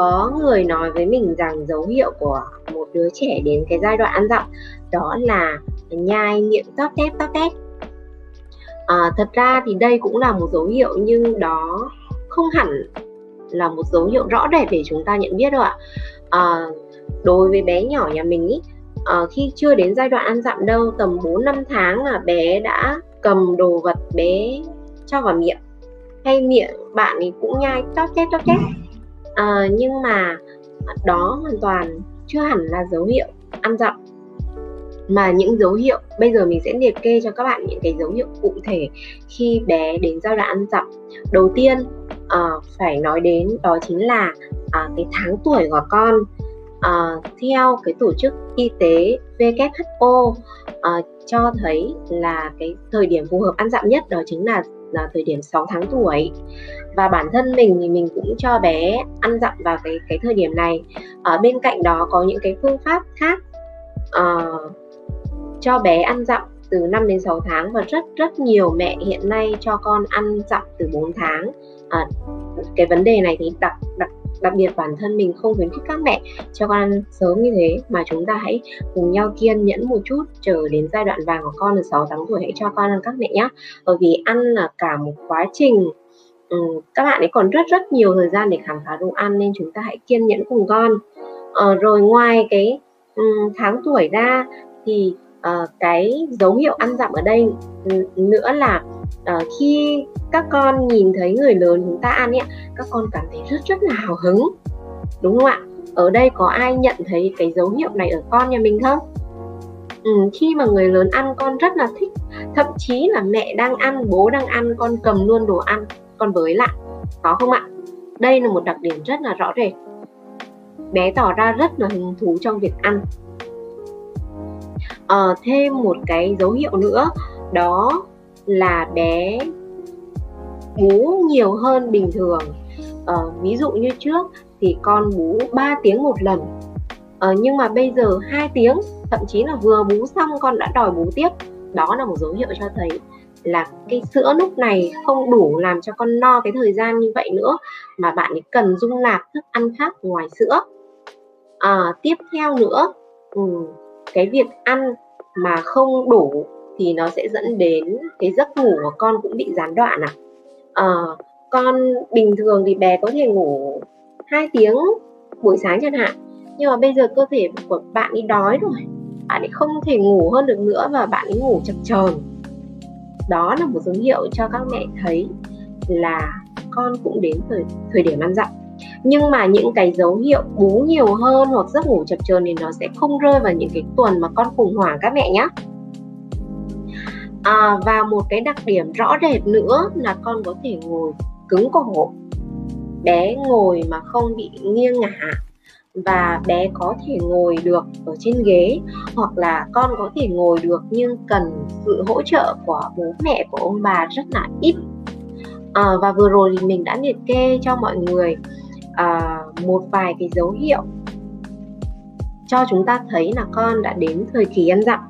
có người nói với mình rằng dấu hiệu của một đứa trẻ đến cái giai đoạn ăn dặm đó là nhai miệng tóp tép tóp tép à, thật ra thì đây cũng là một dấu hiệu nhưng đó không hẳn là một dấu hiệu rõ rệt để chúng ta nhận biết đâu ạ. À, đối với bé nhỏ nhà mình ý, à, khi chưa đến giai đoạn ăn dặm đâu tầm 4 năm tháng là bé đã cầm đồ vật bé cho vào miệng. Hay miệng bạn ấy cũng nhai chót chép chót chép à, nhưng mà đó hoàn toàn chưa hẳn là dấu hiệu ăn dặm. Mà những dấu hiệu bây giờ mình sẽ liệt kê cho các bạn những cái dấu hiệu cụ thể khi bé đến giai đoạn ăn dặm. Đầu tiên uh, phải nói đến đó chính là uh, cái tháng tuổi của con. Uh, theo cái tổ chức y tế WHO uh, cho thấy là cái thời điểm phù hợp ăn dặm nhất đó chính là là thời điểm 6 tháng tuổi. Và bản thân mình thì mình cũng cho bé ăn dặm vào cái cái thời điểm này. Ở bên cạnh đó có những cái phương pháp khác uh, cho bé ăn dặm từ 5 đến 6 tháng và rất rất nhiều mẹ hiện nay cho con ăn dặm từ 4 tháng. À, cái vấn đề này thì đặc đặc đặc biệt bản thân mình không khuyến khích các mẹ cho con ăn sớm như thế mà chúng ta hãy cùng nhau kiên nhẫn một chút chờ đến giai đoạn vàng của con là 6 tháng tuổi hãy cho con ăn các mẹ nhé bởi vì ăn là cả một quá trình ừ, các bạn ấy còn rất rất nhiều thời gian để khám phá đồ ăn nên chúng ta hãy kiên nhẫn cùng con. Ờ, rồi ngoài cái um, tháng tuổi ra thì uh, cái dấu hiệu ăn dặm ở đây nữa là uh, khi các con nhìn thấy người lớn chúng ta ăn ấy, các con cảm thấy rất rất là hào hứng. Đúng không ạ? Ở đây có ai nhận thấy cái dấu hiệu này ở con nhà mình không? Ừ, khi mà người lớn ăn con rất là thích. Thậm chí là mẹ đang ăn bố đang ăn con cầm luôn đồ ăn con với lại. Có không ạ? Đây là một đặc điểm rất là rõ rệt. Bé tỏ ra rất là hứng thú trong việc ăn. À, thêm một cái dấu hiệu nữa đó là bé bú nhiều hơn bình thường. Ờ, ví dụ như trước thì con bú 3 tiếng một lần. Ờ, nhưng mà bây giờ hai tiếng thậm chí là vừa bú xong con đã đòi bú tiếp. Đó là một dấu hiệu cho thấy là cái sữa lúc này không đủ làm cho con no cái thời gian như vậy nữa mà bạn ấy cần dung nạp thức ăn khác ngoài sữa. À, tiếp theo nữa ừ, cái việc ăn mà không đủ thì nó sẽ dẫn đến cái giấc ngủ của con cũng bị gián đoạn à, à con bình thường thì bé có thể ngủ 2 tiếng buổi sáng chẳng hạn nhưng mà bây giờ cơ thể của bạn ấy đói rồi bạn ấy không thể ngủ hơn được nữa và bạn ấy ngủ chập chờn. Đó là một dấu hiệu cho các mẹ thấy là con cũng đến thời thời điểm ăn dặm. Nhưng mà những cái dấu hiệu bú nhiều hơn hoặc giấc ngủ chập chờn thì nó sẽ không rơi vào những cái tuần mà con khủng hoảng các mẹ nhé à, và một cái đặc điểm rõ rệt nữa là con có thể ngồi cứng cổ. Bé ngồi mà không bị nghiêng ngả. Và bé có thể ngồi được ở trên ghế hoặc là con có thể ngồi được nhưng cần sự hỗ trợ của bố mẹ của ông bà rất là ít. À, và vừa rồi thì mình đã liệt kê cho mọi người à, một vài cái dấu hiệu cho chúng ta thấy là con đã đến thời kỳ ăn dặm.